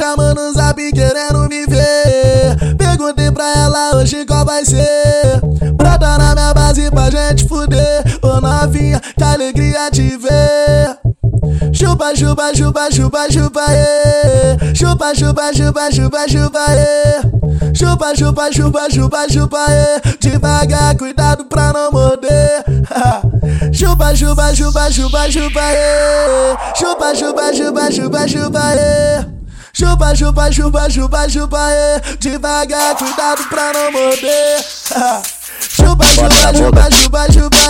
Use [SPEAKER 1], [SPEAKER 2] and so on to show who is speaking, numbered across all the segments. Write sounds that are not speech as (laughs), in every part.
[SPEAKER 1] chamando no zap querendo me ver. Perguntei pra ela hoje qual vai ser. Brota na minha base pra gente fuder. Ô novinha, que alegria te ver. Chupa, chupa, chupa, chupa, chupa, ê. Chupa, chupa, chupa, chupa, chupa, ê. Chupa, chupa, chupa, chupa, chupa, ê. Devagar, cuidado pra não morder. chupa, chupa, chupa, chupa, chupa, ê. Chupa, chupa, chupa, chupa, chupa, ê. Chupa, chupa, chupa, chupa, chupa, ê. Devagar, cuidado pra não morder. (laughs) Chupa, chupa, chupa, chupa, chupa,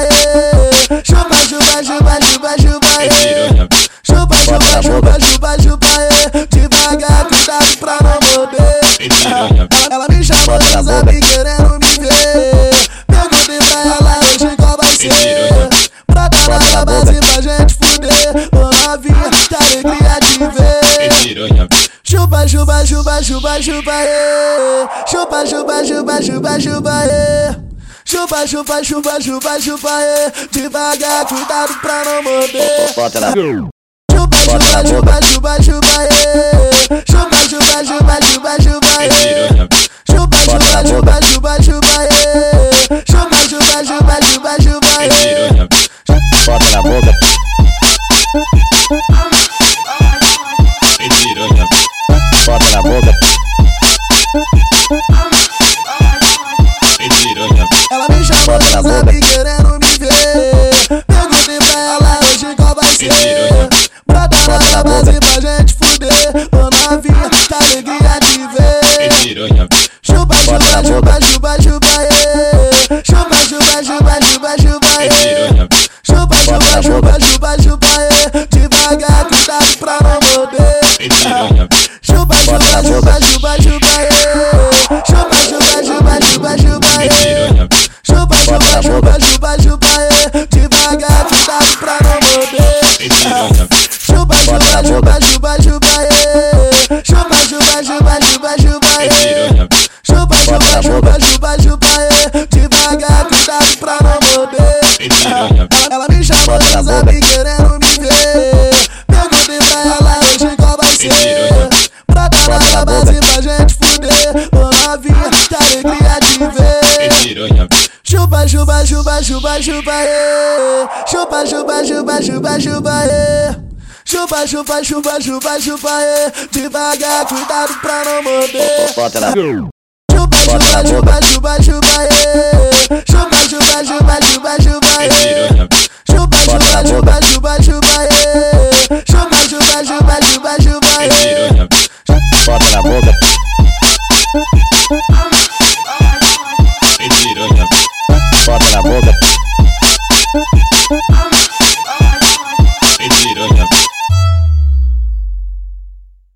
[SPEAKER 1] Chupa, chupa, chupa, ê. Chupa, chupa, chupa, chupa, chupa, ê. Chupa, chupa, chupa, chupa, chupa, ê. Devagar, cuidado pra não morder.
[SPEAKER 2] Bota.
[SPEAKER 1] Chupa, chupa, chupa, chupa, chupa, ê. Chupa, chupa, chupa, chupa, chupa, ê. Chupa, chupa, chupa, chupa, chupa, ê. Chupa, chupa, chupa, chupa, chupa, ê.
[SPEAKER 2] Bota na boca.
[SPEAKER 1] Ser. Brota na base pra gente fuder. Ô novinha, que alegria de ver. Chupa, chupa, chupa, chupa, chupa, ê. Chupa, chupa, chupa, chupa, chupa, ê. Chupa, chupa, chupa, chupa, chupa, ê. Devagar, cuidado pra não morder. Chupa, chupa, chupa, chupa, chupa, ê. Chupa, chupa, chupa, chupa, chupa, ê. Chupa, chupa, chupa, Chupa, chupa, chupa, chupa, chupa, ê. Chupa, chupa, chupa, chupa, chupa, ê. Chupa, chupa, chupa, chupa, chupa, ê. Devagar, cuidado pra não morder. Ela me chamou no zap querendo me ver. Perguntei pra ela hoje qual vai ser. Pra dar na base pra gente fuder. Ô novinha, que alegria de ver. Chupa, chupa, chupa, chupa, chupa, ê. Chupa, chupa, chupa, chupa, chupa, ê. Chupa, chupa, chupa, chupa, chupa, ê. Devagar, cuidado pra não morder. Chupa, chupa, chupa, chupa, chupa,